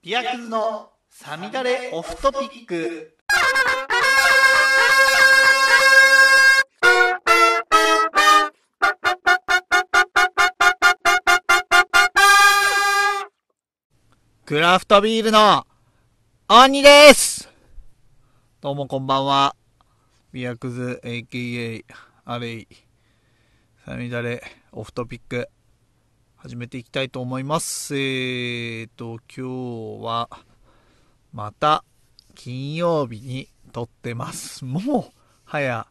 ビアクズのサミダレオフトピック。クラフトビールの鬼ですどうもこんばんは。ビアクズ AKA アレイサミダレオフトピック始めていきたいと思います。えーと、今日は、また、金曜日に撮ってます。もう、はや、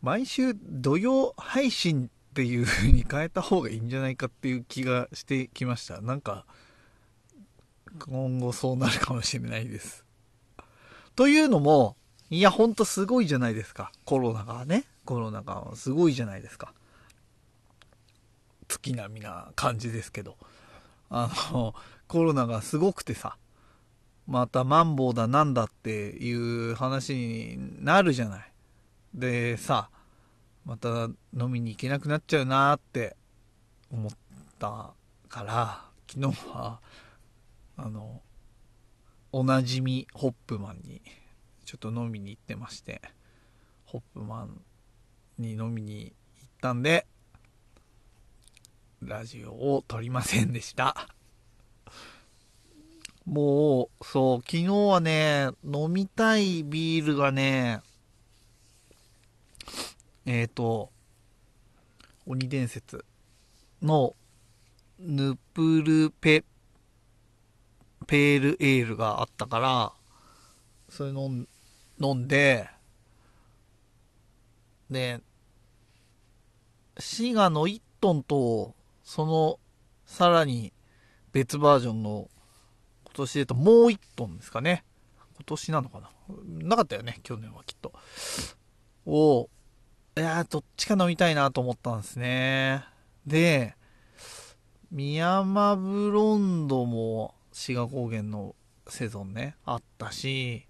毎週土曜配信っていう風に変えた方がいいんじゃないかっていう気がしてきました。なんか、今後そうなるかもしれないです。というのも、いや、ほんとすごいじゃないですか。コロナがね。コロナがすごいじゃないですか。月並みな感じですけど。あの、コロナがすごくてさ、またマンボウだなんだっていう話になるじゃない。でさ、また飲みに行けなくなっちゃうなって思ったから、昨日は、あの、おなじみホップマンにちょっと飲みに行ってまして、ホップマンに飲みに行ったんで、ラジオを撮りませんでした。もう、そう、昨日はね、飲みたいビールがね、えっ、ー、と、鬼伝説のヌプルペ、ペールエールがあったから、それ飲ん飲んで、で、滋賀の1トンとその、さらに別バージョンの、今年で言うともう1トンですかね。今年なのかななかったよね、去年はきっと。を、いやどっちか飲みたいなと思ったんですね。で、ミヤマブロンドも志賀高原のセゾンね、あったし、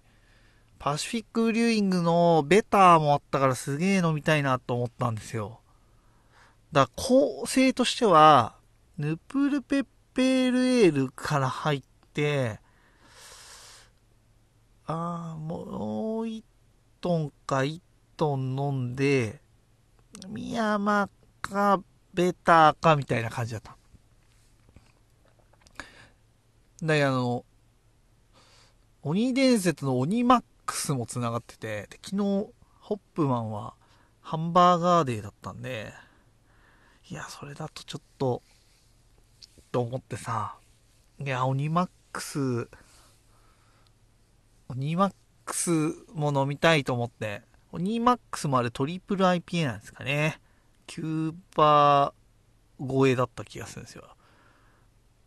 パシフィックブリューイングのベターもあったからすげえ飲みたいなと思ったんですよ。だ構成としては、ヌプルペッペールエールから入って、ああ、もう1トンか1トン飲んで、ミヤマかベターかみたいな感じだった。だあの、鬼伝説の鬼マックスも繋がってて、昨日、ホップマンはハンバーガーデーだったんで、いや、それだとちょっと、と思ってさ、いや、鬼マックス、鬼マックスも飲みたいと思って、鬼マックスもあれトリプル IPA なんですかね。9%超えだった気がするんですよ。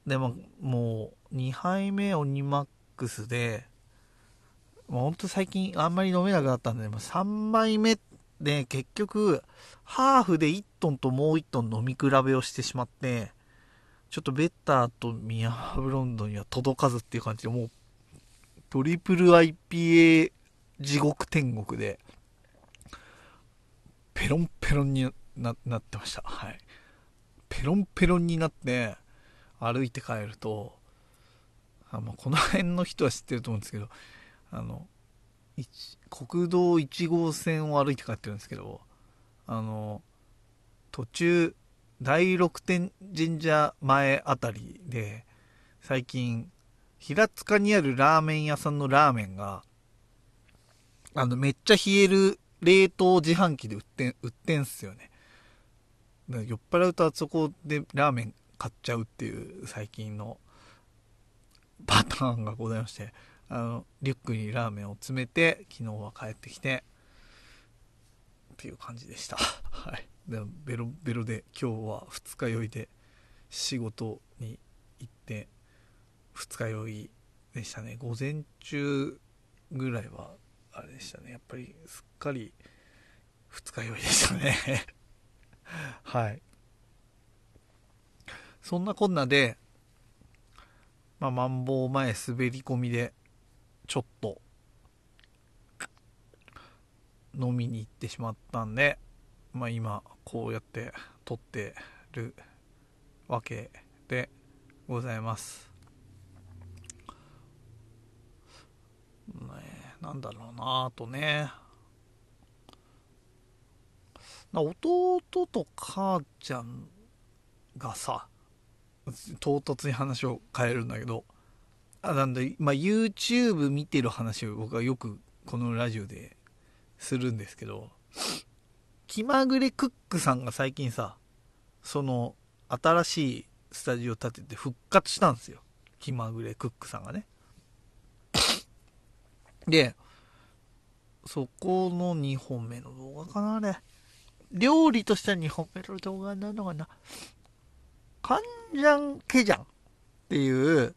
でも、もう、2杯目鬼マックスで、もうほんと最近あんまり飲めなくなったんで、3杯目ってで、結局、ハーフで1トンともう1トン飲み比べをしてしまって、ちょっとベッターとミアブロンドには届かずっていう感じで、もう、トリプル IPA 地獄天国で、ペロンペロンになってました。はい。ペロンペロンになって、歩いて帰ると、あまあ、この辺の人は知ってると思うんですけど、あの、国道1号線を歩いて帰ってるんですけど、あの、途中、第六天神社前あたりで、最近、平塚にあるラーメン屋さんのラーメンが、あの、めっちゃ冷える冷凍自販機で売って、売ってんすよね。酔っ払うとあそこでラーメン買っちゃうっていう最近のパターンがございまして、あの、リュックにラーメンを詰めて、昨日は帰ってきて、っていう感じでした。はい。でベロベロで今日は二日酔いで仕事に行って二日酔いでしたね。午前中ぐらいはあれでしたね。やっぱりすっかり二日酔いでしたね。はい。そんなこんなで、まあ、マンボウ前滑り込みでちょっと飲みに行ってしまったんで、まあ、今こうやって撮ってるわけでございます。ね、なんだろうなあとね。弟と母ちゃんがさ唐突に話を変えるんだけどあなんで、まあ、YouTube 見てる話を僕はよくこのラジオでするんですけど気まぐれクックさんが最近さその新しいスタジオ建てて復活したんですよ。気まぐれクックさんがね。でそこの2本目の動画かなあれ。料理としては2本目の動画なのかな。カンジャンケジャンっていう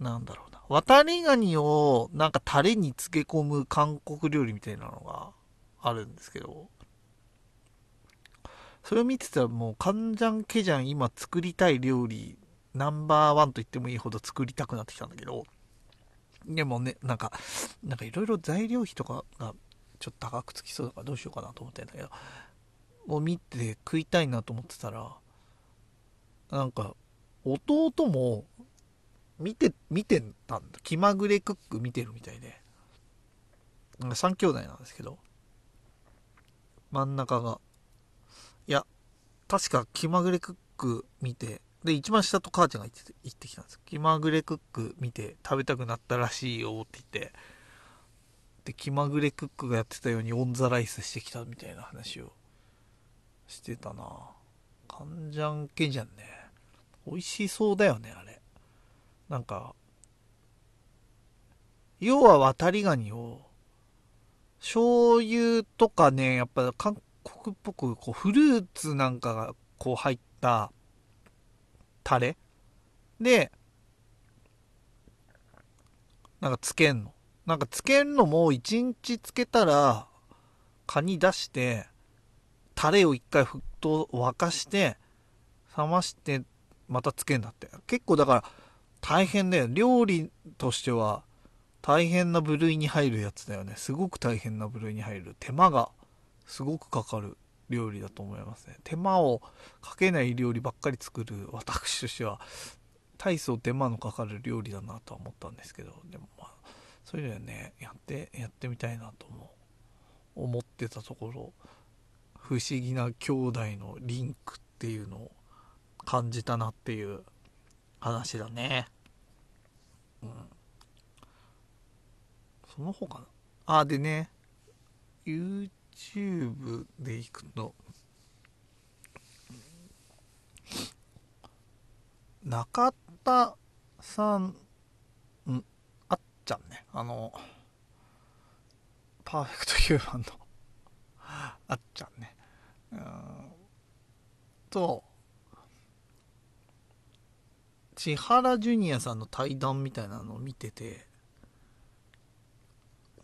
なんだろうな。渡りガニをなんかタレに漬け込む韓国料理みたいなのがあるんですけどそれを見てたらもうカンジャンケジャン今作りたい料理ナンバーワンと言ってもいいほど作りたくなってきたんだけどでもねなんかなんかいろいろ材料費とかがちょっと高くつきそうだからどうしようかなと思ってんだけどもう見て食いたいなと思ってたらなんか弟も見て見てたんだ。気まぐれクック見てるみたいで。なんか3兄弟なんですけど。真ん中が。いや確か気まぐれクック見てで一番下と母ちゃんが行って行ってきたんです。気まぐれクック見て食べたくなったらしいよって言って。で気まぐれクックがやってたようにオンザライスしてきたみたいな話を。してたな。カンジャン系じゃんね。美味しそうだよねあれ。なんか要は渡りガニを醤油とかねやっぱ韓国っぽくこうフルーツなんかがこう入ったタレ？でなんかつけんの。なんかつけんのも1日つけたらカニ出してタレを1回沸騰沸かして冷ましてまたつけんだって。結構だから大変だよ。料理としては大変な部類に入るやつだよね。すごく大変な部類に入る。手間がすごくかかる料理だと思いますね。手間をかけない料理ばっかり作る私としては大層手間のかかる料理だなとは思ったんですけど。でもまあそういうのはねやってやってみたいなとも思ってたところ。不思議な兄弟のリンクっていうのを感じたなっていう話だね。うん。その他あでね YouTube で行くと中田さんんあっちゃんね。あのパーフェクトヒューマンの。あっちゃんね。うん。と千原ジュニアさんの対談みたいなのを見てて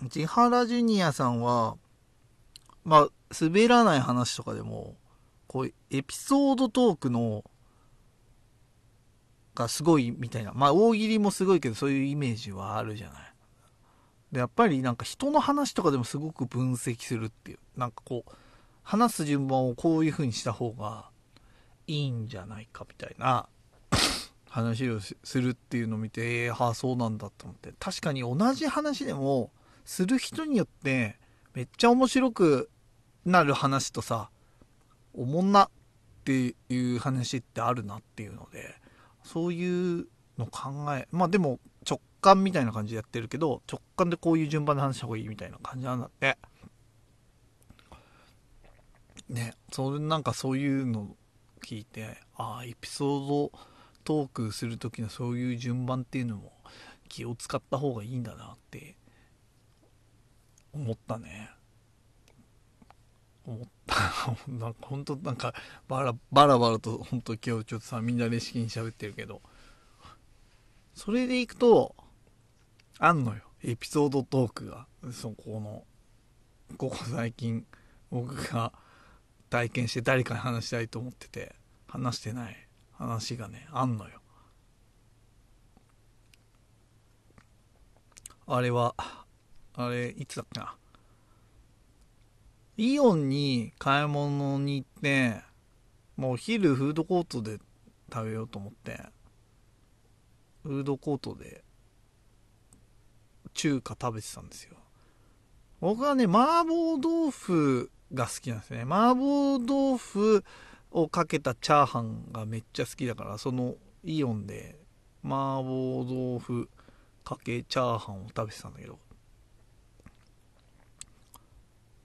千原ジュニアさんはまあ滑らない話とかでもこうエピソードトークのがすごいみたいなまあ大喜利もすごいけどそういうイメージはあるじゃない。でやっぱりなんか人の話とかでもすごく分析するっていうなんかこう話す順番をこういう風にした方がいいんじゃないかみたいな話をするっていうのを見て、えー、はあそうなんだと思って。確かに同じ話でもする人によってめっちゃ面白くなる話とさおもんなっていう話ってあるなっていうのでそういうの考えまあでも直感みたいな感じでやってるけど直感でこういう順番で話した方がいいみたいな感じなんだって。ねそれなんかそういうの聞いてああエピソードトークする時のそういう順番っていうのも気を使った方がいいんだなって思ったね。思った。なんか本当なんかバラバラバラと本当今日ちょっとさみんなレシキに喋ってるけど。それでいくとあんのよ。エピソードトークが。そこのここ最近僕が体験して誰かに話したいと思ってて話してない。話がねあんのよ。あれはあれいつだっけな。イオンに買い物に行ってもうお昼フードコートで食べようと思ってフードコートで中華食べてたんですよ。僕はね麻婆豆腐が好きなんですね。麻婆豆腐をかけたチャーハンがめっちゃ好きだからそのイオンで麻婆豆腐かけチャーハンを食べてたんだけど。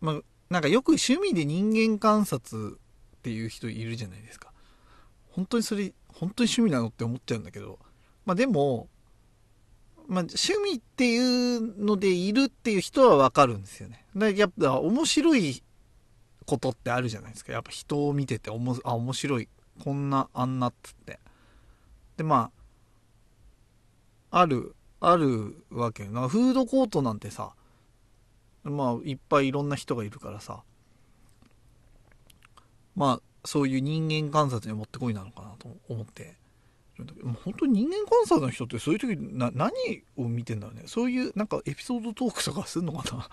まあなんかよく趣味で人間観察っていう人いるじゃないですか。本当にそれ本当に趣味なのって思っちゃうんだけど。まあでもまあ、趣味っていうのでいるっていう人はわかるんですよね。だやっぱ面白いことってあるじゃないですか。やっぱ人を見てておもあ面白い。こんなあんなっつって。でまああるあるわけなフードコートなんてさまあいっぱいいろんな人がいるからさまあそういう人間観察にもってこいなのかなと思ってもう本当に人間観察の人ってそういう時な何を見てんだろうね。そういうなんかエピソードトークとかするのかな。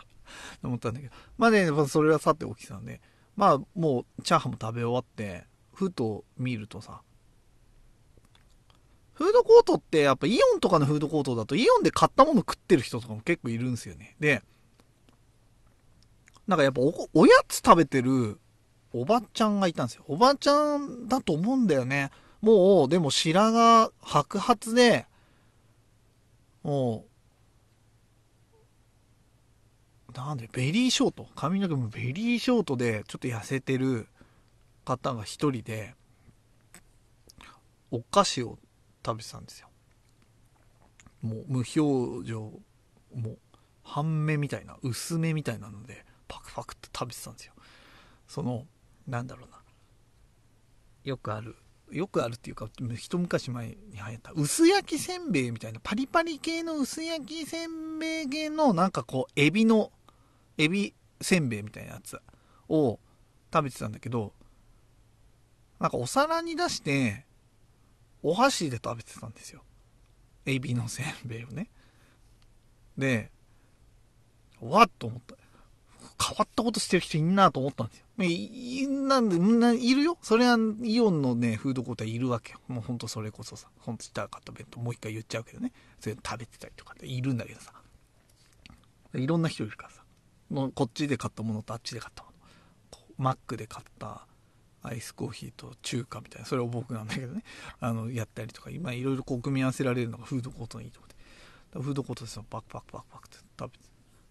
と 思ったんだけど。まあねそれはさておきさんでまあもうチャーハンも食べ終わってふと見るとさフードコートってやっぱイオンとかのフードコートだとイオンで買ったもの食ってる人とかも結構いるんですよね。でなんかやっぱおおやつ食べてるおばちゃんがいたんですよ。おばちゃんだと思うんだよね。もうでも白髪白髪でもうなんでベリーショート。髪の毛もベリーショートでちょっと痩せてる方が一人でお菓子を食べてたんですよ。もう無表情もう半目みたいな薄めみたいなのでパクパクって食べてたんですよ。そのなんだろうな。よくあるよくあるっていうか一昔前に流行った薄焼きせんべいみたいなパリパリ系の薄焼きせんべい系のなんかこうエビのエビせんべいみたいなやつを食べてたんだけどなんかお皿に出してお箸で食べてたんですよエビのせんべいをねでわっと思った変わったことしてる人いんなと思ったんですよ。いなんで、みんないるよ。それはイオンのね、フードコートはいるわけよ。もうほんとそれこそさ、ほんとしたかった弁当、もう一回言っちゃうけどね。それ食べてたりとかっているんだけどさ。いろんな人いるからさ。こっちで買ったものとあっちで買ったもの。マックで買ったアイスコーヒーと中華みたいな、それを僕なんだけどね。あの、やったりとか、今いろいろこう組み合わせられるのがフードコートのいいとこで。フードコートでさ、バクバクバクバクって食べて、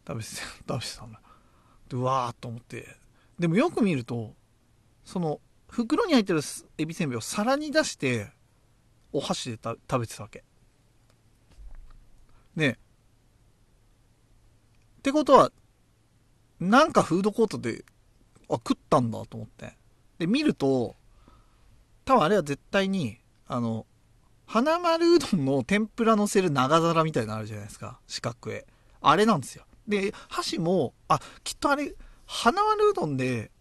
食べて、食べてたんだ。でわーっと思ってでもよく見るとその袋に入ってるエビせんべいを皿に出してお箸で食べてたわけねってことはなんかフードコートであ食ったんだと思ってで見ると多分あれは絶対にあの花丸うどんの天ぷらのせる長皿みたいなのあるじゃないですか四角いあれなんですよで、箸も、あ、きっとあれ、花丸うどんで、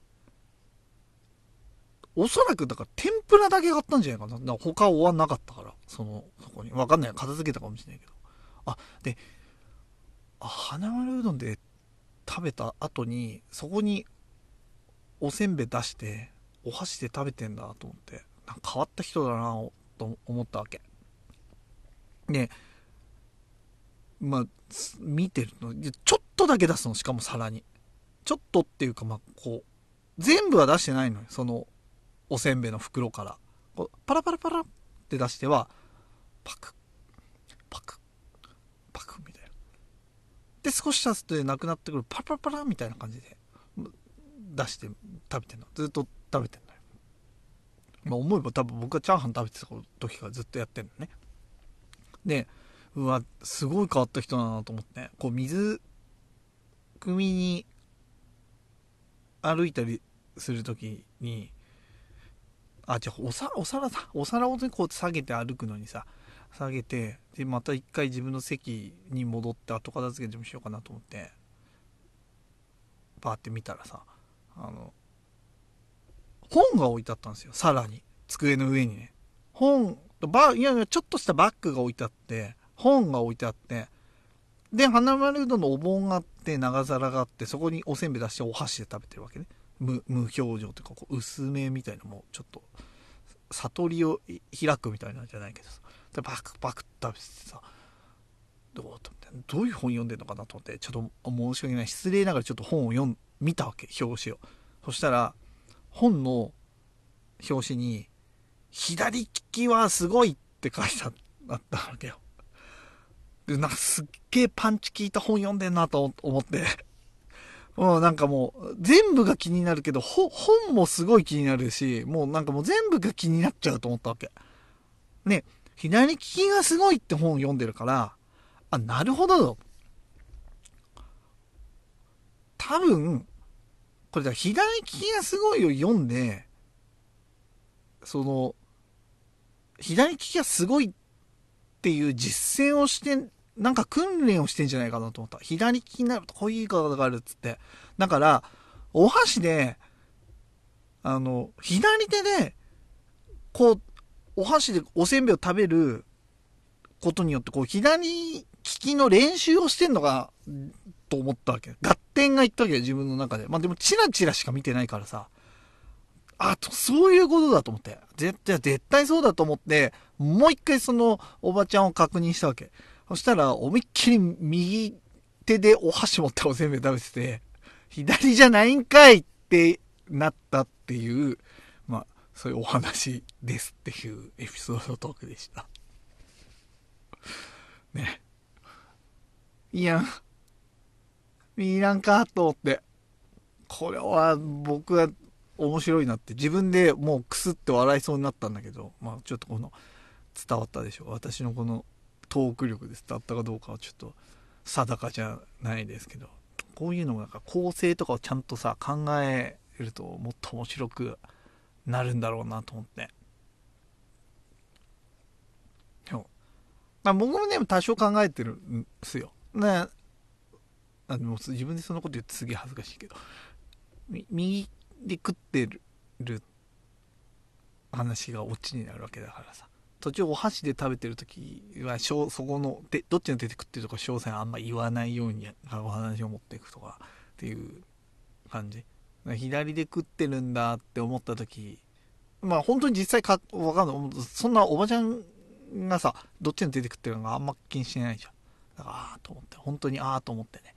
おそらくだから天ぷらだけ買ったんじゃないかな。だから他終わんなかったから、その、そこに。わかんない。片付けたかもしれないけど。あ、で、あ、花丸うどんで食べた後に、そこにおせんべい出して、お箸で食べてんだと思って、なんか変わった人だなと思ったわけ。で、まあ、見てるの。ちょっとだけ出すの、しかも皿に。ちょっとっていうか、まあ、こう、全部は出してないのよ。その、おせんべいの袋から。こうパラパラパラって出しては、パク、パク、で、少し経つとなくなってくる、パラパラパラみたいな感じで、出して食べてんの。ずっと食べてんのよ。まあ、思えば多分僕はチャーハン食べてた時からずっとやってんのね。で、うわすごい変わった人だなと思ってこう水汲みに歩いたりする時にあじゃあお皿お皿だお皿をねこう下げて歩くのにさ下げてでまた一回自分の席に戻って後片付けでもしようかなと思ってパーって見たらさあの本が置いてあったんですよ。さらに。机の上にね。本とバいやいやちょっとしたバッグが置いてあって本が置いてあってで花丸うどんのお盆があって長皿があってそこにおせんべい出してお箸で食べてるわけね。無無表情というかこう薄めみたいなもうちょっと悟りを開くみたいなんじゃないけどさ。でバクバク食べてさどうと思ってどういう本読んでんのかなと思ってちょっと申し訳ない失礼ながらちょっと本を読ん見たわけ表紙を。そしたら本の表紙に「左利きはすごい」って書いてあったわけよ。でなんかすっげえパンチ効いた本読んでんなと思って。もうなんかもう全部が気になるけど本もすごい気になるしもうなんかもう全部が気になっちゃうと思ったわけ。ね左利きがすごいって本を読んでるからあ、なるほど。多分、これだ、左利きがすごいを読んで、その、左利きがすごいっていう実践をして、なんか訓練をしてんじゃないかなと思った。左利きになるとこういう言い方があるっつって。だから、お箸で、あの、左手で、こう、お箸でおせんべいを食べることによって、こう、左利きの練習をしてんのかと思ったわけ。合点がいったわけ、自分の中で。まあでも、チラチラしか見てないからさ。あ、そういうことだと思って。絶対、絶対そうだと思って、もう一回そのおばちゃんを確認したわけ。そしたら、思いっきり右手でお箸持っておせんべい食べてて、左じゃないんかいってなったっていう、そういうお話ですっていうエピソードトークでした。ね。いや、いらんかと思って。これは僕は面白いなって自分でもうクスって笑いそうになったんだけど、まあちょっとこの伝わったでしょう。私のこのトーク力で伝わったかどうかはちょっと定かじゃないですけど、こういうのもなんか構成とかをちゃんとさ、考えるともっと面白くなるんだろうなと思って。まあ、僕もね、多少考えてるんですよ。ね。あの自分でそんなこと言ってすげえ恥ずかしいけど。右で食ってる話がオチになるわけだからさ。途中お箸で食べてる時はそこのでどっちの手で食ってるとか詳細あんま言わないようにお話を持っていくとかっていう感じ。左で食ってるんだって思った時まあ本当に実際か分かんない。そんなおばちゃんがさどっちの手で食ってるのかあんま気にしてないじゃん。ああと思って。本当にああと思ってね。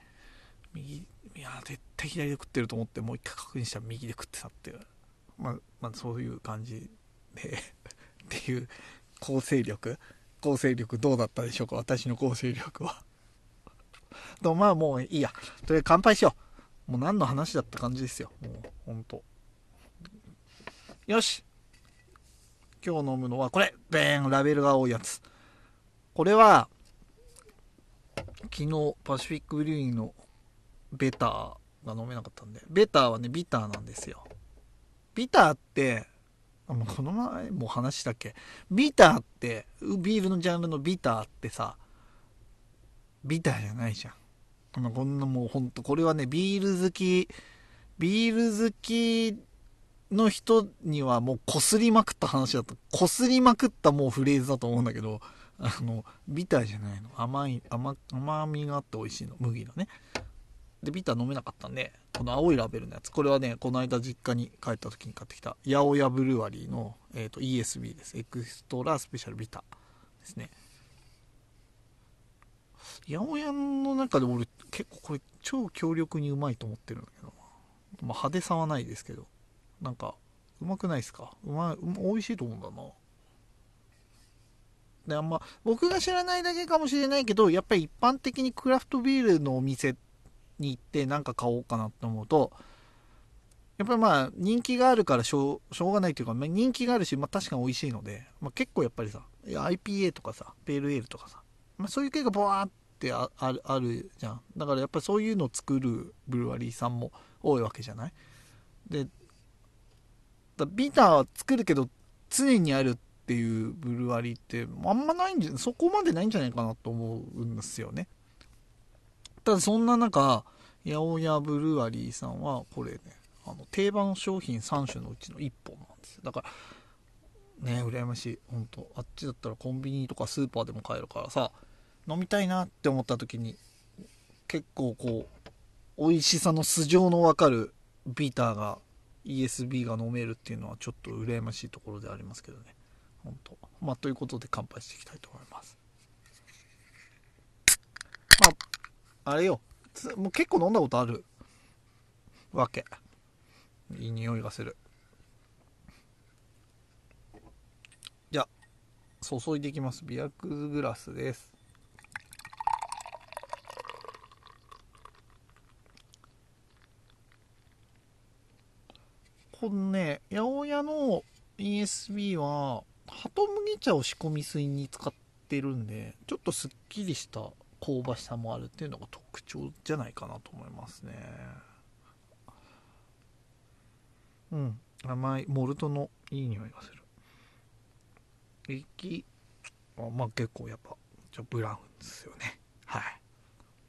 右いや絶対左で食ってると思ってもう一回確認したら右で食ってたっていう。まあ、まあ、そういう感じで。っていう構成力。構成力どうだったでしょうか。私の構成力は。とまあもういいや。とりあえず乾杯しよう。もう何の話だった感じですよ。もうほんとよし。今日飲むのはこれ。ベーンラベルが多いやつ。これは昨日パシフィックブリューインのベターが飲めなかったんで。ベターはねビターなんですよ。ビターってあこの前も話したっけ？ビターってビールのジャンルのビターってさビターじゃないじゃん。こんなもうほんとこれはねビール好きビール好きの人にはもうこすりまくった話だったこすりまくったもうフレーズだと思うんだけどあのビターじゃないの。甘い甘甘みがあって美味しいの。麦のね。でビター飲めなかったんでこの青いラベルのやつ。これはねこの間実家に帰った時に買ってきた八百屋ブルワリーの、えーと、ESB です。エクストラスペシャルビターですね。八百屋の中で俺結構これ超強力にうまいと思ってるんだけど、まあ、派手さはないですけど。なんかうまくないですか？うまい美味しいと思うんだな。であんま僕が知らないだけかもしれないけどやっぱり一般的にクラフトビールのお店に行って何か買おうかなって思うとやっぱりまあ人気があるからしょうしょうがないというか、まあ、人気があるし、まあ、確かに美味しいので、まあ、結構やっぱりさ IPA とかさペールエールとかさ、まあ、そういう系がボワーってあるあるじゃん。だからやっぱりそういうのを作るブルワリーさんも多いわけじゃない？でだビターは作るけど常にあるっていうブルワリーってあんまないんじゃそこまでないんじゃないかなと思うんですよね。ただそんな中八百屋ブルワリーさんはこれねあの定番商品3種のうちの1本なんですよ。だからね羨ましい。本当あっちだったらコンビニとかスーパーでも買えるからさ。飲みたいなって思った時に結構こう美味しさの素性の分かるビーターが ESB が飲めるっていうのはちょっと羨ましいところでありますけどね。本当。まあということで乾杯していきたいと思います。まああれよ。もう結構飲んだことある。わけ。いい匂いがする。じゃあ注いでいきます。ビアグラスです。このね八百屋の ESB はハト麦茶を仕込み水に使ってるんでちょっとすっきりした香ばしさもあるっていうのが特徴じゃないかなと思いますね。うん。甘いモルトのいい匂いがする。液あまあ結構やっぱじゃブラウンですよね。はい。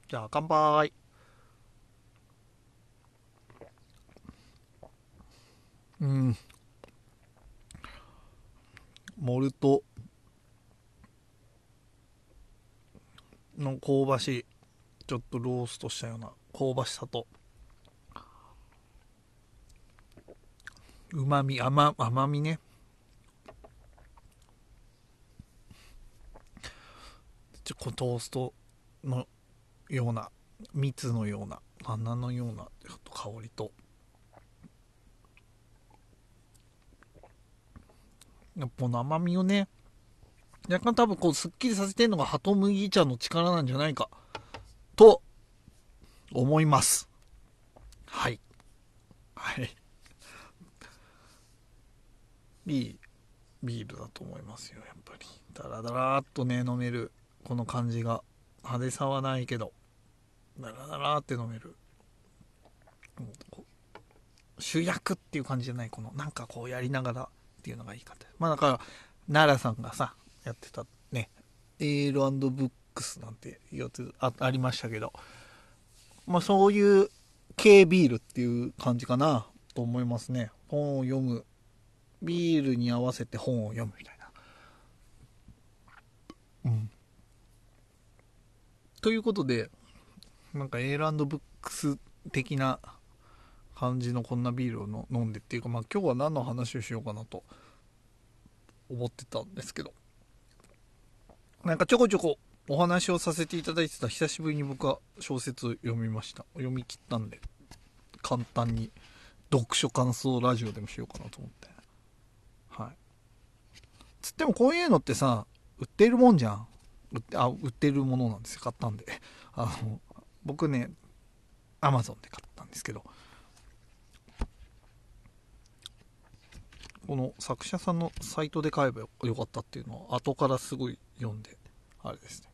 じゃあ乾杯。うん。モルト。の香ばしい。ちょっとローストしたような。香ばしさと。うまみ甘甘みね。ちょこトーストのような。蜜のような。花のような。香りとやっぱこの甘みをね若干多分こうすっきりさせてるのがハト麦茶の力なんじゃないかと思います。はい。はい。いいビールだと思いますよやっぱり。ダラダラーっとね飲める。この感じが派手さはないけど。ダラダラーって飲める、主役っていう感じじゃない。このなんかこうやりながら。っていうのがいいかってまあだから奈良さんがさやってたね。エールブックスなんてやつあありましたけど。まあそういう系ビールっていう感じかなと思いますね。本を読む。ビールに合わせて本を読むみたいな。うん。ということでなんか A ランドブックス的な感じのこんなビールをの飲んでっていうかまあ今日は何の話をしようかなと思ってたんですけど。なんかちょこちょこお話をさせていただいてた久しぶりに僕は小説を読みました。読み切ったんで簡単に読書感想ラジオでもしようかなと思って。はい。つってもこういうのってさ売ってるもんじゃん。売ってあ売ってるものなんですよ。買ったんで。あの僕ねアマゾンで買ったんですけど。この作者さんのサイトで買えばよかったっていうのを後からすごい読んであれですね。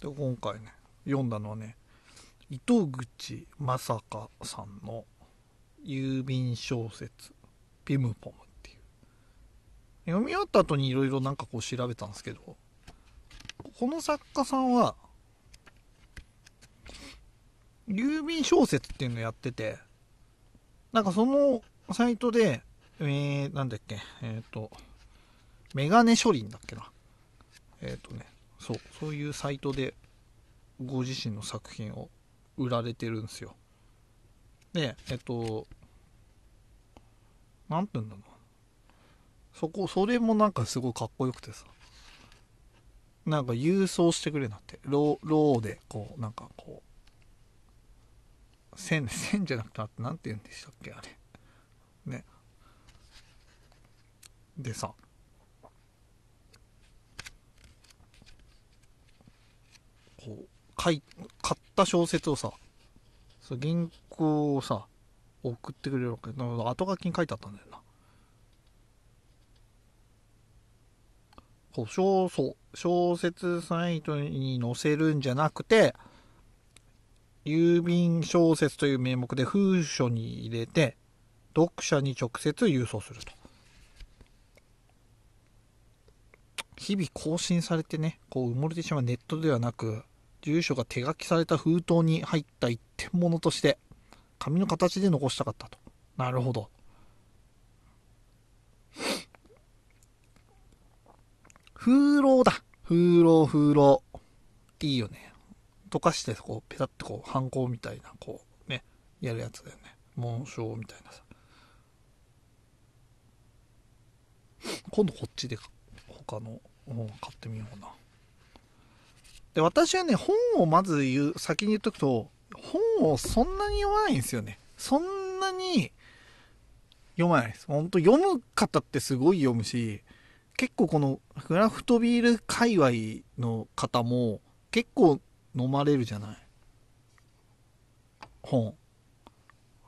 で今回ね読んだのはね糸口正香さんの郵便小説「ピムポム」っていう。読み終わった後にいろいろなんかこう調べたんですけどこの作家さんは郵便小説っていうのをやっててなんかそのサイトでえー、なんだっけ、えっ、ー、と、メガネ処理んだっけな？えっ、ー、とね、そう、そういうサイトでご自身の作品を売られてるんですよ。で、えっ、と、なんて言うんだろう。そこ、それもなんかすごいかっこよくてさ。なんか郵送してくれなって。ロー、ローで、こう、なんかこう、線、線じゃなくて、なんて言うんでしたっけ、あれ。ね。でさ。こう買い買った小説をさそ原稿をさ送ってくれるわけ。後書きに書いてあったんだよな。小そう小説サイトに載せるんじゃなくて郵便小説という名目で封書に入れて読者に直接郵送すると。日々更新されてね、こう埋もれてしまうネットではなく、住所が手書きされた封筒に入った一点物として、紙の形で残したかったと。なるほど。風浪だ。風浪、風浪。いいよね。溶かして、こう、ペタってこう、反抗みたいな、こう、ね、やるやつだよね。紋章みたいなさ。今度こっちで他の本買ってみようなで、私はね、本をまず言う、先に言っとくと、本をそんなに読まないんですよね。そんなに読まないです。ほんと読む方ってすごい読むし、結構このクラフトビール界隈の方も結構飲まれるじゃない本。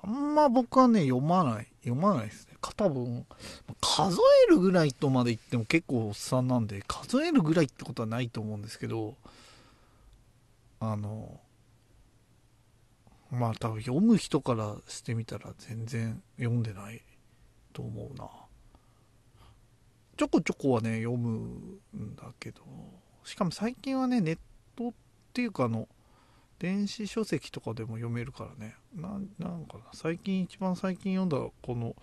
あんま僕はね、読まない。読まないですね。多分、数えるぐらいとまで言っても結構おっさんなんで、数えるぐらいってことはないと思うんですけど、あの、まあ多分読む人からしてみたら全然読んでないと思うな。ちょこちょこはね、読むんだけど、しかも最近はね、ネットっていうかあの、電子書籍とかでも読めるからね。ななんかな、最近一番最近読んだこの、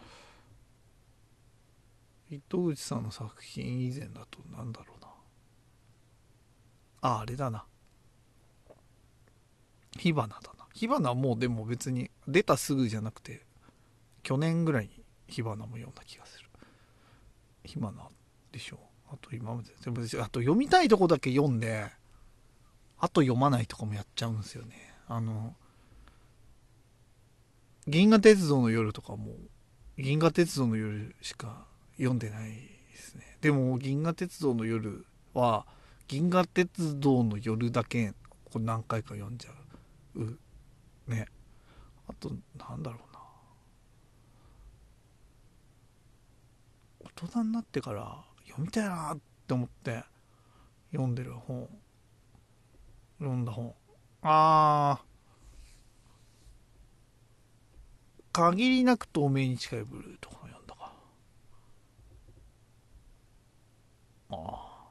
糸口さんの作品以前だと何だろうな。あ、あれだな。火花だな。火花はもうでも別に出たすぐじゃなくて、去年ぐらいに火花も読んだ気がする。火花でしょ。あと今まで、全部あと読みたいとこだけ読んで、あと読まないとかもやっちゃうんですよね。あの、銀河鉄道の夜とかも、銀河鉄道の夜しか読んでないですね。でも、銀河鉄道の夜は、銀河鉄道の夜だけ、これ何回か読んじゃう。ね。あと、なんだろうな。大人になってから読みたいなって思って読んでる本。読んだ本。あー。限りなく透明に近いブルーとか読んだか。ああ。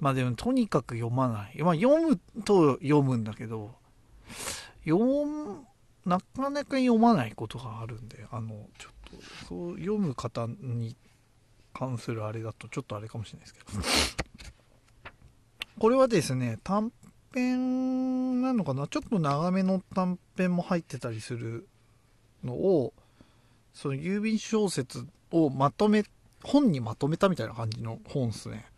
まあでもとにかく読まない。まあ読むと読むんだけど、読む、なかなか読まないことがあるんで、あの、ちょっと、そう読む方に関するあれだとちょっとあれかもしれないですけど。これはですね、短編なのかな？ちょっと長めの短編も入ってたりするのを、その郵便小説をまとめ、本にまとめたみたいな感じの本っすね。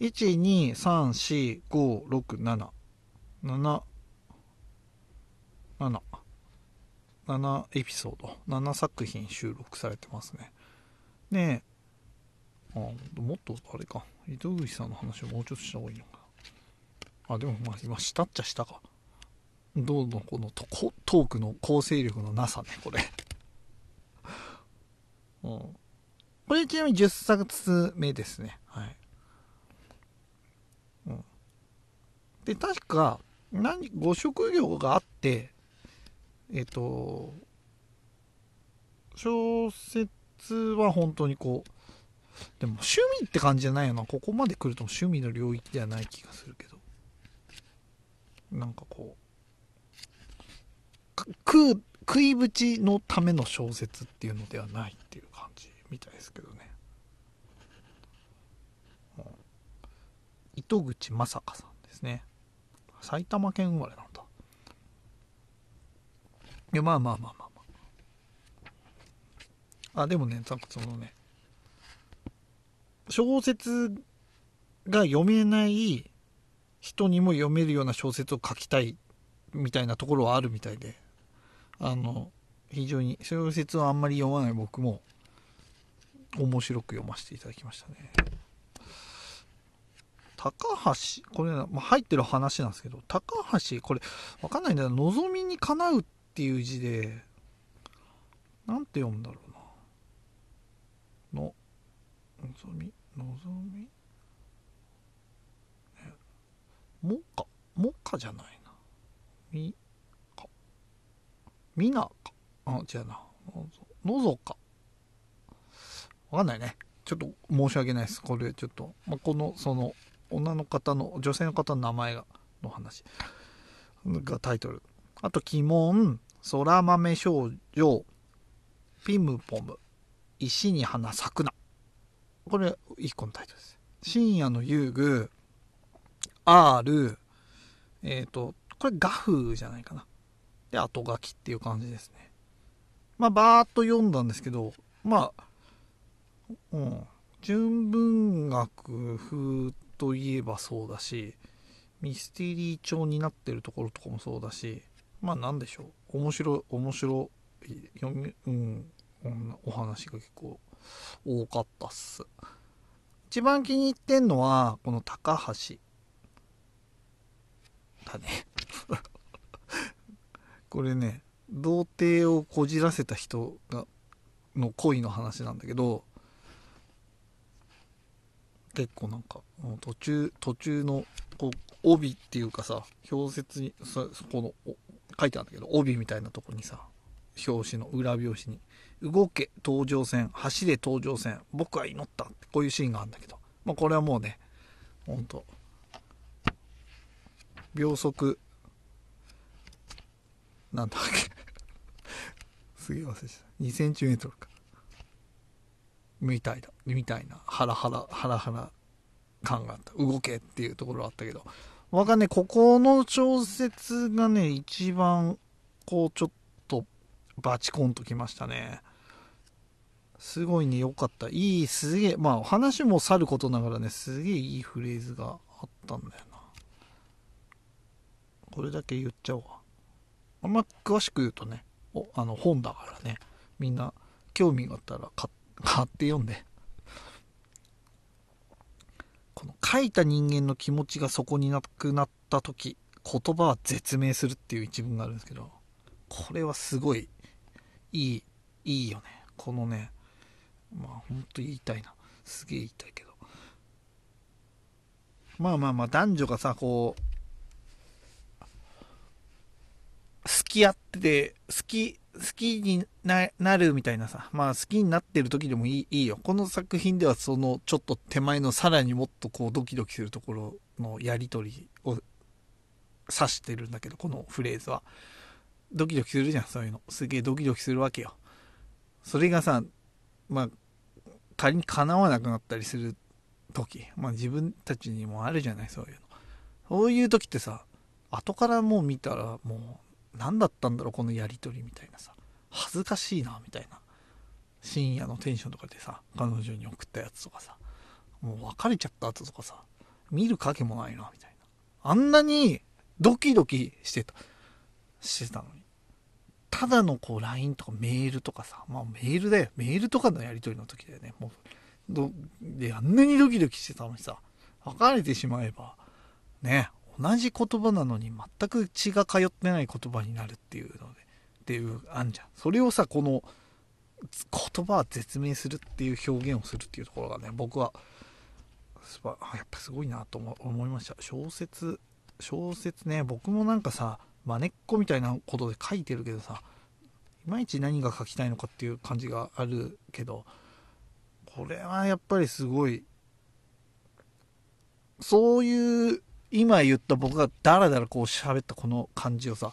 1、2、3、4、5、6、7。7、7。7エピソード。7作品収録されてますね。で、あもっとあれか。糸口さんの話をもうちょっとした方がいいのか。あ、でもまあ今したっちゃしたか。どうのこのトークの構成力のなさね、これ。うん。これちなみに10冊目ですね。はい。うん。で、確か、何、ご職業があって、えっ、と、小説は本当にこう、でも趣味って感じじゃないよな。ここまで来ると趣味の領域ではない気がするけど。なんかこう、食う食いぶちのための小説っていうのではないっていう感じみたいですけどね、糸口正香さんですね埼玉県生まれなんだ。いやまあまあまあまあまあ。あでもねなんかそのね小説が読めない人にも読めるような小説を書きたいみたいなところはあるみたいであの非常に小説はあんまり読まない僕も面白く読ませていただきましたね。高橋これ、まあ、入ってる話なんですけど高橋これわかんないんだよ望みにかなうっていう字でなんて読むんだろうなの望み望みもかもかじゃないなみかみなか。あ、違うな。のぞか。わかんないね。ちょっと申し訳ないです。これちょっと、まあ、この、その、女の方の、女性の方の名前が、の話がタイトル。あと、鬼門、空豆少女、ピムポム、石に花咲くな。これ、一個のタイトルです。深夜の遊具、R、えっ、ー、と、これ画風じゃないかな。で、後書きっていう感じですね。まあ、バーっと読んだんですけど、まあ、うん、純文学風といえばそうだし、ミステリー調になってるところとかもそうだしまあなんでしょう面白い面白い読みうんお話が結構多かったっす。一番気に入ってんのはこの高橋。だね。これね童貞をこじらせた人がの恋の話なんだけど結構なんか途中途中のこう帯っていうかさ表説にそそこの書いてあるんだけど帯みたいなとこにさ表紙の裏表紙に「動け東上線走れ東上線僕は祈った」ってこういうシーンがあるんだけど、まあ、これはもうねほんと秒速なんだっけ。すげえ忘れちゃった。2センチメートルか。みたいだ。みたいな。ハラハラハラハラ感があった。動けっていうところあったけど。わかんねここの小説がね一番こうちょっとバチコンときましたね。すごいね良かった。いいすげえ。まあ話もさることながらねすげえいいフレーズがあったんだよな。これだけ言っちゃおうわ。あんま詳しく言うとねおあの本だからね。みんな興味があったら買って買って読んで。この書いた人間の気持ちがそこになくなった時言葉は絶命するっていう一文があるんですけどこれはすごいいいいいよね。このねまあほんと言いたいな。すげえ言いたいけど。まあまあまあ男女がさこう好き合ってて好き好きになるみたいなさまあ好きになってる時でもいいいいよ。この作品ではそのちょっと手前のさらにもっとこうドキドキするところのやり取りを指してるんだけどこのフレーズは。ドキドキするじゃんそういうの。すげえドキドキするわけよ。それがさまあ仮に叶わなくなったりする時まあ自分たちにもあるじゃないそういうの。そういう時ってさ後からもう見たらもう何だったんだろうこのやり取りみたいなさ。恥ずかしいなみたいな。深夜のテンションとかでさ彼女に送ったやつとかさ。もう別れちゃった後とかさ。見る影もないなみたいな。あんなにドキドキしてた。してたのに。ただのこう LINE とかメールとかさ。まあメールだよ。メールとかのやり取りの時だよね。もうどであんなにドキドキしてたのにさ。別れてしまえばね。同じ言葉なのに全く血が通ってない言葉になるっていうのでっていうあんじ。ゃんそれをさこの言葉は絶命するっていう表現をするっていうところがね僕はやっぱすごいなと思いました。小説小説ね僕もなんかさまねっこみたいなことで書いてるけどさいまいち何が書きたいのかっていう感じがあるけどこれはやっぱりすごいそういう今言った僕がダラダラこう喋ったこの感じをさ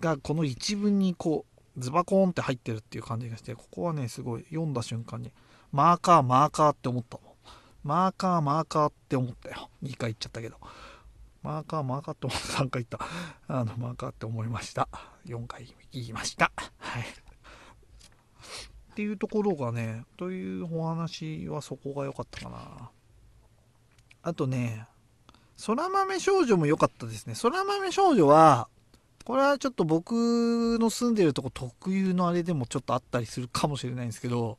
がこの一文にこうズバコーンって入ってるっていう感じがしてここはねすごい読んだ瞬間にマーカーマーカーって思ったもん。マーカーマーカーって思ったよ。2回言っちゃったけど。マーカーマーカーって思った。3回言った。あのマーカーって思いました。4回言いました。はい。っていうところがねというお話はそこが良かったかな。あとね空豆少女も良かったですね。空豆少女は、これはちょっと僕の住んでるとこ特有のあれでもちょっとあったりするかもしれないんですけど、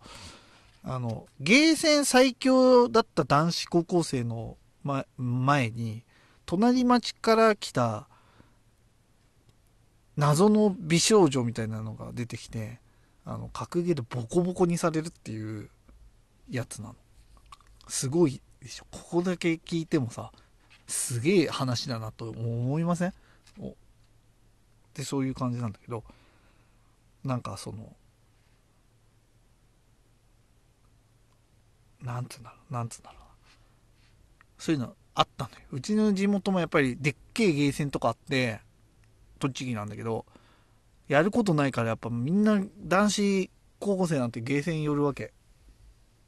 あの、ゲーセン最強だった男子高校生の、前に、隣町から来た謎の美少女みたいなのが出てきて、あの、格ゲーでボコボコにされるっていうやつなの。すごいでしょ。ここだけ聞いてもさ、すげえ話だなと思いません？でそういう感じなんだけどなんかそのなんつうんだろうなんつうんだろうそういうのあったのよ。うちの地元もやっぱりでっけえゲーセンとかあって栃木なんだけどやることないからやっぱみんな男子高校生なんてゲーセン寄るわけ。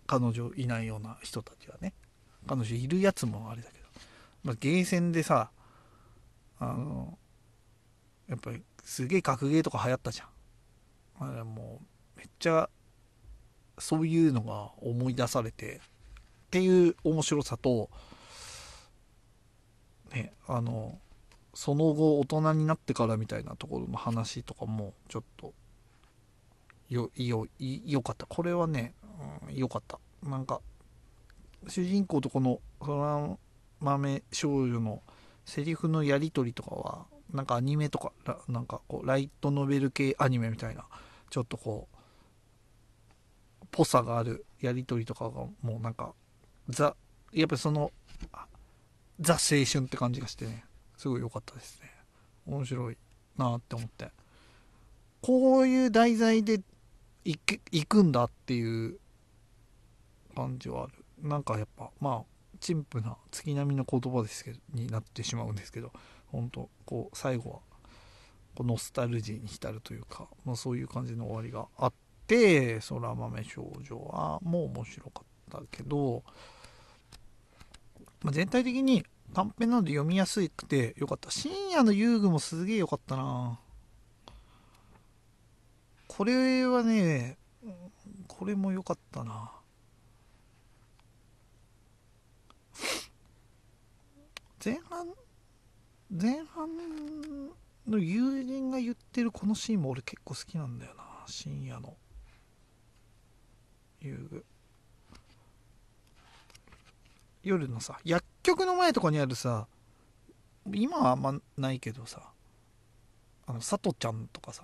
彼女いないような人たちはね。彼女いるやつもあれだけまあ、ゲーセンでさあのやっぱりすげえ格ゲーとか流行ったじゃん。あれもうめっちゃそういうのが思い出されてっていう面白さとねあのその後大人になってからみたいなところの話とかもちょっとよよよかった。これはね、うん、よかった。なんか主人公とこの空豆少女のセリフのやり取りとかはなんかアニメとかなんかこうライトノベル系アニメみたいなちょっとこうぽさがあるやり取りとかがもうなんかザやっぱりそのザ青春って感じがしてねすごい良かったですね。面白いなって思って。こういう題材で行くんだっていう感じはある。なんかやっぱまあ陳腐な月並みの言葉ですけどになってしまうんですけど本当こう最後はこうノスタルジーに浸るというか、まあ、そういう感じの終わりがあって「空豆少女は」もう面白かったけど、まあ、全体的に短編なので読みやすくてよかった。深夜の遊具もすげえよかったな。これはねこれも良かったな。前半前半の友人が言ってるこのシーンも俺結構好きなんだよな。深夜の。遊具。夜のさ薬局の前とかにあるさ今はあんまないけどさあのさとちゃんとかさ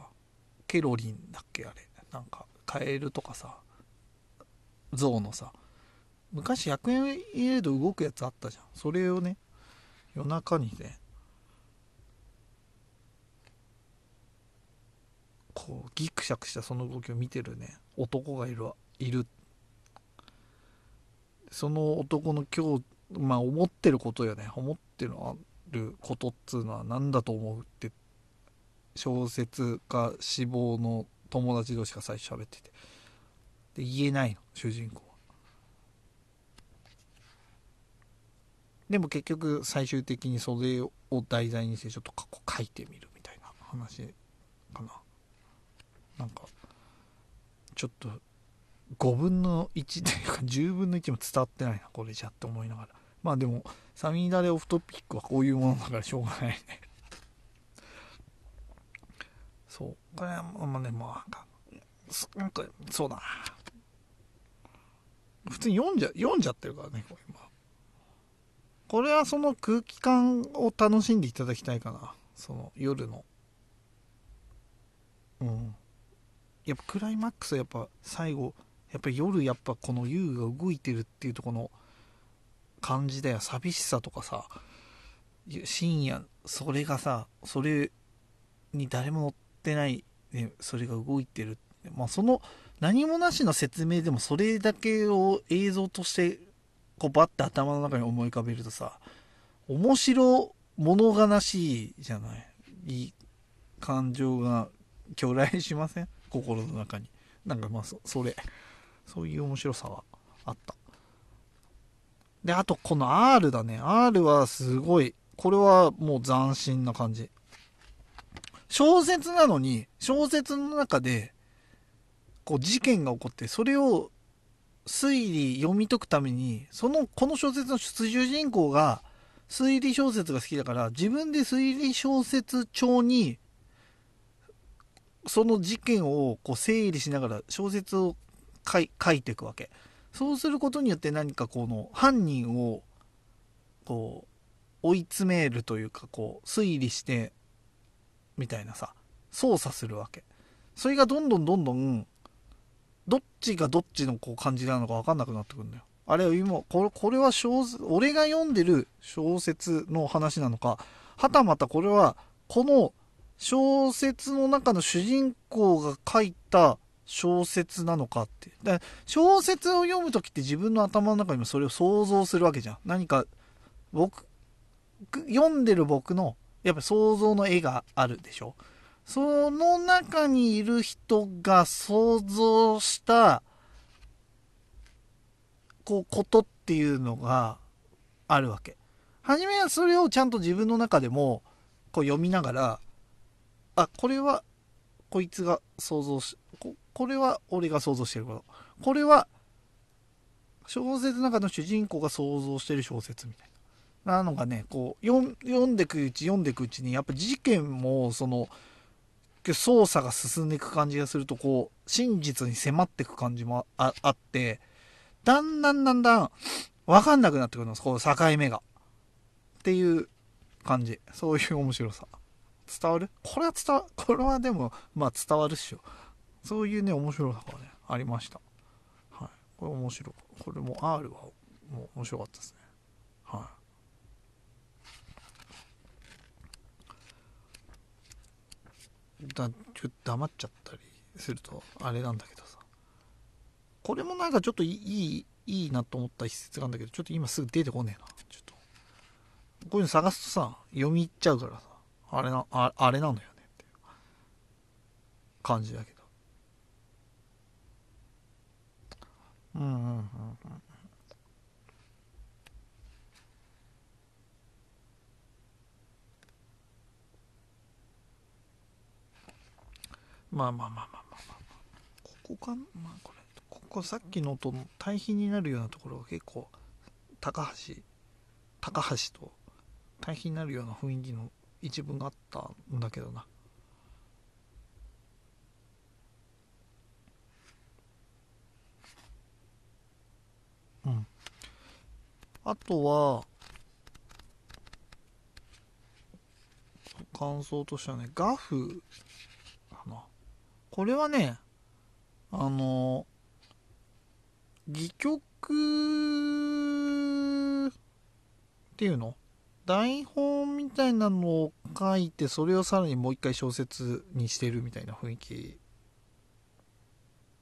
ケロリンだっけあれ。なんかカエルとかさゾウのさ昔100円入れると動くやつあったじゃん。それをね夜中にねこうギクシャクしたその動きを見てるね男がいるいる。その男の今日まあ思ってることよね。思ってるあることっつうのは何だと思うって小説家志望の友達同士が最初喋ってて。で言えないの主人公でも結局最終的にそれを題材にしてちょっと過去書いてみるみたいな話かな。なんかちょっと5分の1というか10分の1も伝わってないなこれじゃって思いながら。まあでもサミダレオフトピックはこういうものだからしょうがないね。そう。これはまあねまあなんかそうだな。普通に読んじゃ読んじゃってるからねこれ今。これはその空気感を楽しんでいただきたいかな。その夜の。うん。やっぱクライマックスはやっぱ最後やっぱ夜やっぱこの優が動いてるっていうとこの感じだよ。寂しさとかさ。深夜それがさそれに誰も乗ってない、ね、それが動いてる。まあその何もなしの説明でもそれだけを映像としてこうバッて頭の中に思い浮かべるとさ面白物悲しいじゃないいい感情が巨来しません？心の中に。なんかまあそれ。そういう面白さはあった。であとこの R だね。R はすごいこれはもう斬新な感じ。小説なのに小説の中でこう事件が起こってそれを推理読み解くためにそのこの小説の出主人公が推理小説が好きだから自分で推理小説帳にその事件をこう整理しながら小説を書い書いていくわけ。そうすることによって何かこの犯人をこう追い詰めるというかこう推理してみたいなさ操作するわけ。それがどんどんどんどんどっちがどっちのこう感じなのか分かんなくなってくるんだよあれは今これこれは小俺が読んでる小説の話なのかはたまたこれはこの小説の中の主人公が書いた小説なのかって。だから小説を読む時って自分の頭の中にもそれを想像するわけじゃん。何か、僕、読んでる僕の、やっぱ想像の絵があるでしょ。その中にいる人が想像した、こう、ことっていうのがあるわけ。初めはそれをちゃんと自分の中でも、こう読みながら、あ、これは、こいつが想像し、これは俺が想像してることこれは小説の中の主人公が想像してる小説みたいななのがねこう読んでくうち読んでくうちにやっぱ事件もその捜査が進んでいく感じがするとこう真実に迫っていく感じもあってだんだんだんだん分かんなくなってくるんですこの境目が。っていう感じ。そういう面白さ。伝わる？これは伝わこれはでもまあ伝わるっしょ。そういうね面白さがねありました。はい。これ面白い。これも R はもう面白かったですねはいだちょっと黙っちゃったりするとあれなんだけどさ。これもなんかちょっといいいいなと思った一節があるんだけどちょっと今すぐ出てこねえな。ちょっと。こういうの探すとさ読み入っちゃうからさ。あれなああれなのよね。っていう感じだけど。うんうんうん。まあまあまあまあまあまあここかまあこれここさっきのと対比になるようなところが結構高橋高橋と対比になるような雰囲気の一文があったんだけどなうんあとは感想としてはねガフこれはねあの戯曲っていうの？台本みたいなのを書いてそれをさらにもう一回小説にしてるみたいな雰囲気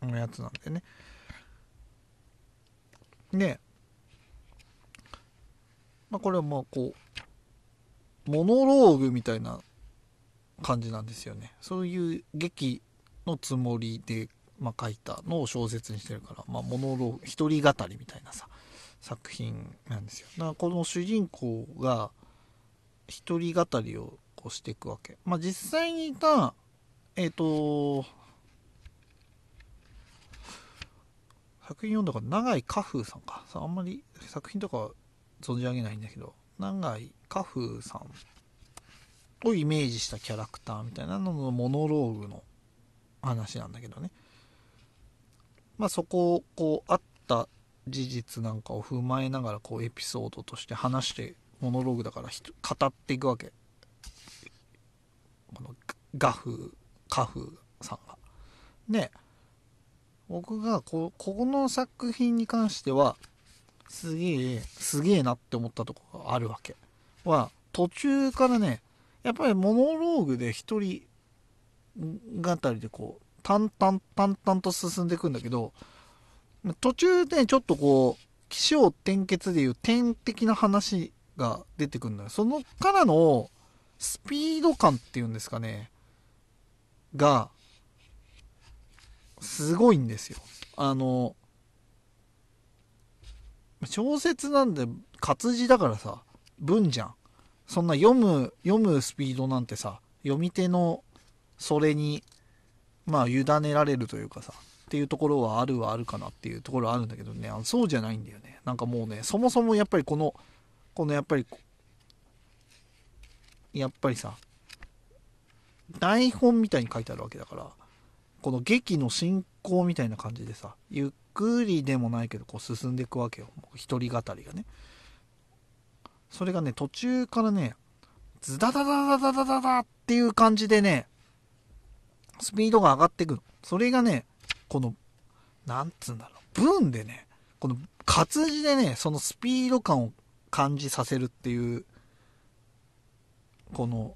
のやつなんでね。で、まあ、これはまあこうモノローグみたいな感じなんですよね。そういう劇のつもりで、まあ、書いたのを小説にしてるから、まあ、モノロ一人語りみたいなさ作品なんですよ。だからこの主人公が一人語りをこうしていくわけ。まあ実際にいたえっ、ー、と作品読んだから永井家風さんか。さあんまり作品とか存じ上げないんだけど永井家風さんをイメージしたキャラクターみたいなののモノローグの話なんだけどね。まあそこをこうあった事実なんかを踏まえながらこうエピソードとして話してモノローグだから語っていくわけ。この画風家風さんが。で僕がこここの作品に関してはすげえすげえなって思ったとこがあるわけ。は途中からねやっぱりモノローグで一人語りでこう淡々淡々と進んでいくんだけど途中でちょっとこう起承転結でいう点的な話が出てくるのよ。そのからのスピード感っていうんですかねがすごいんですよ。あの小説なんで活字だからさ文じゃん。そんな読む読むスピードなんてさ読み手のそれに、まあ、委ねられるというかさ、っていうところはあるはあるかなっていうところはあるんだけどね、あのそうじゃないんだよね。なんかもうね、そもそもやっぱりこの、このやっぱり、やっぱりさ、台本みたいに書いてあるわけだから、この劇の進行みたいな感じでさ、ゆっくりでもないけど、こう進んでいくわけよ。一人語りがね。それがね、途中からね、ズダダダダダダダっていう感じでね、スピードが上がっていくのそれがねこのなんつうんだろう。文でねこの活字でねそのスピード感を感じさせるっていうこの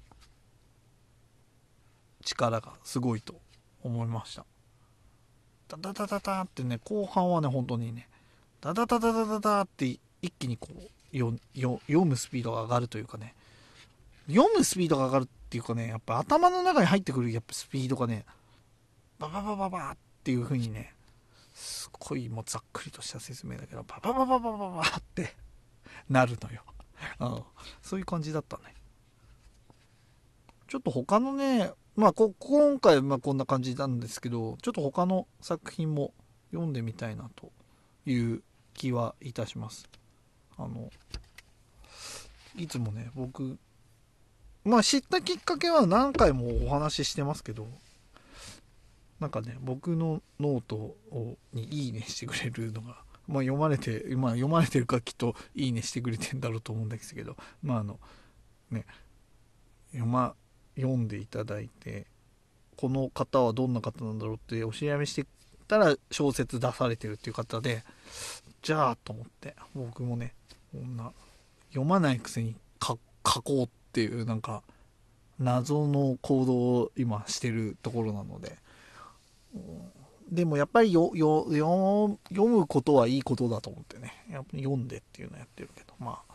力がすごいと思いました。ダダダダダってね後半はね本当にねダダダダダダダって一気にこう読むスピードが上がるというかね読むスピードが上がるっていうかねやっぱ頭の中に入ってくるやっぱスピードがねバババババっていう風にねすごいもうざっくりとした説明だけどバババババババってなるのよ、うん、そういう感じだったねちょっと他のねまあこ今回まあこんな感じなんですけどちょっと他の作品も読んでみたいなという気はいたしますあのいつもね僕まあ知ったきっかけは何回もお話ししてますけどなんかね僕のノートをに「いいね」してくれるのが、まあ、読まれてまあ読まれてるかきっと「いいね」してくれてんだろうと思うんですけどまああのね読ま読んでいただいてこの方はどんな方なんだろうってお調べしてたら小説出されてるっていう方でじゃあと思って僕もねこんな読まないくせに書こうってていうなんか謎の行動を今してるところなので。でもやっぱりよよ読むことはいいことだと思ってね。やっぱ読んでっていうのやってるけど。まあ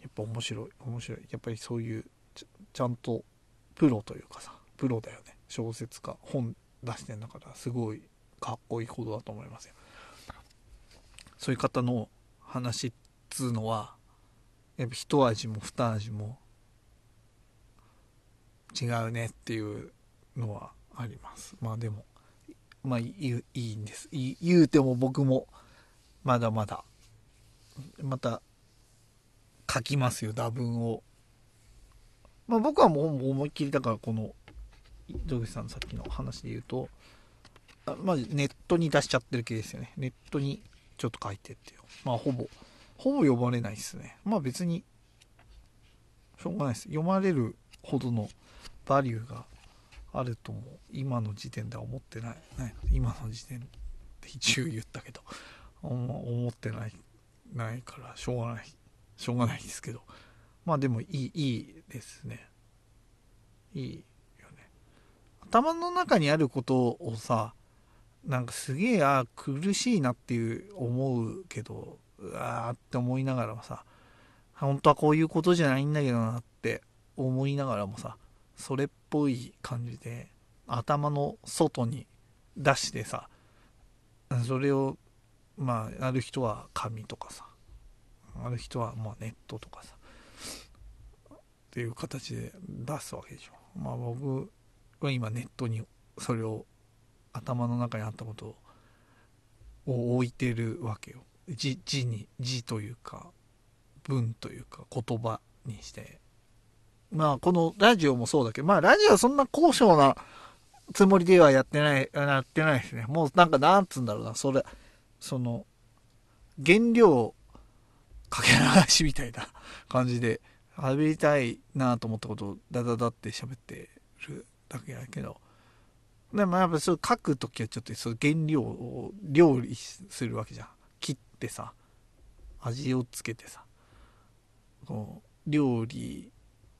やっぱ面白い面白い。やっぱりそういうちゃんとプロというかさプロだよね。小説家本出してんだからすごいかっこいいことだと思いますよ。そういう方の話っつうのはやっぱ一味も二味も違うねっていうのはあります。まあでもまあいいいいんです。言うても僕もまだまだまた書きますよ打文を。まあ僕はもう思いっきりだからこの土口さんのさっきの話で言うとまあネットに出しちゃってる系ですよね。ネットにちょっと書いてっていう。まあほぼほぼ読まれないですね。まあ別にしょうがないです。読まれるほどのバリューがあるとも今の時点では思ってない。ない。今の時点で一応言ったけど思ってないないからしょうがない。しょうがないですけど。まあでもいいいいですね。いいよね。頭の中にあることをさなんかすげえあ苦しいなっていう思うけどうわーって思いながらもさ本当はこういうことじゃないんだけどなって思いながらもさそれっぽい感じで頭の外に出してさそれをまあある人は紙とかさある人はまあネットとかさっていう形で出すわけでしょ。まあ僕は今ネットにそれを頭の中にあったことを置いてるわけよ。字字に字というか文というか言葉にして。まあこのラジオもそうだけどまあラジオはそんな高尚なつもりではやってないやってないですね。もうなんかなんつうんだろうなそれその原料かけ流しみたいな感じで喋りたいなと思ったことをダダダって喋ってるだけやけど。でもやっぱそう書く時はちょっとその原料を料理するわけじゃん。ってさ味をつけてさこう料理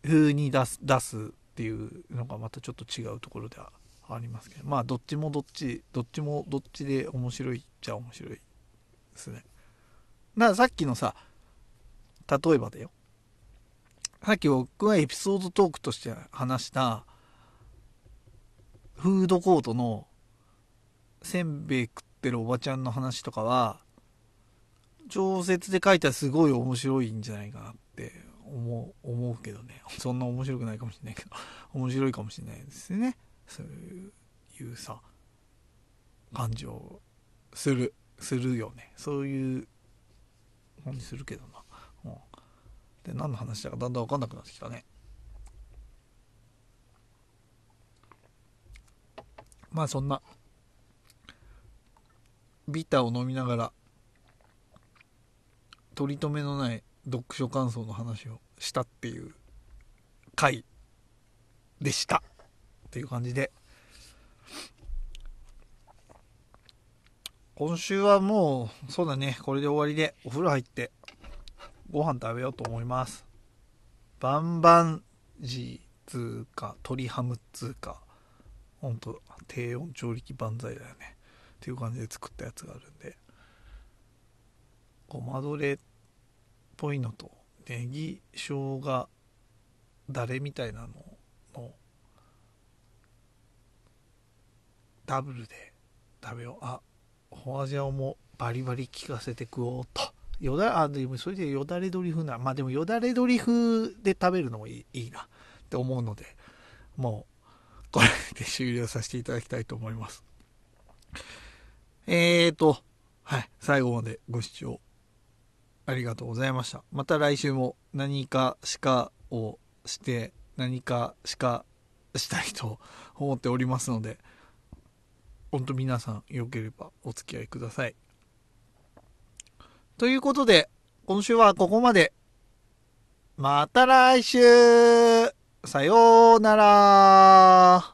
風に出す出すっていうのがまたちょっと違うところではありますけどまあどっちもどっちどっちもどっちで面白いっちゃ面白いですね。だからさっきのさ例えばだよ。さっき僕がエピソードトークとして話したフードコートのせんべい食ってるおばちゃんの話とかは小説で書いたらすごい面白いんじゃないかなって思う思うけどね。そんな面白くないかもしれないけど。面白いかもしれないですね。そういうさ感じをするするよね。そういう感じするけどな、うん、で何の話だかだんだん分かんなくなってきたね。まあそんなビターを飲みながら取り留めのない読書感想の話をしたっていう回でした。っていう感じで。今週はもうそうだね。これで終わりでお風呂入ってご飯食べようと思います。バンバンジーつうか鶏ハムつうかほんと低温調理器万歳だよね。っていう感じで作ったやつがあるんで。ごまどれっぽいのとネギ生姜だれみたいなののダブルで食べよう。あホアジャオもバリバリ効かせて食おうと。よだあでもそれでよだれ鶏風なまあでもよだれ鶏風で食べるのもいいいいなって思うのでもうこれで終了させていただきたいと思います。えーとはい最後までご視聴ありがとうございました。また来週も何かしかをして何かしかしたいと思っておりますので、本当皆さんよければお付き合いください。ということで、今週はここまで。また来週さようなら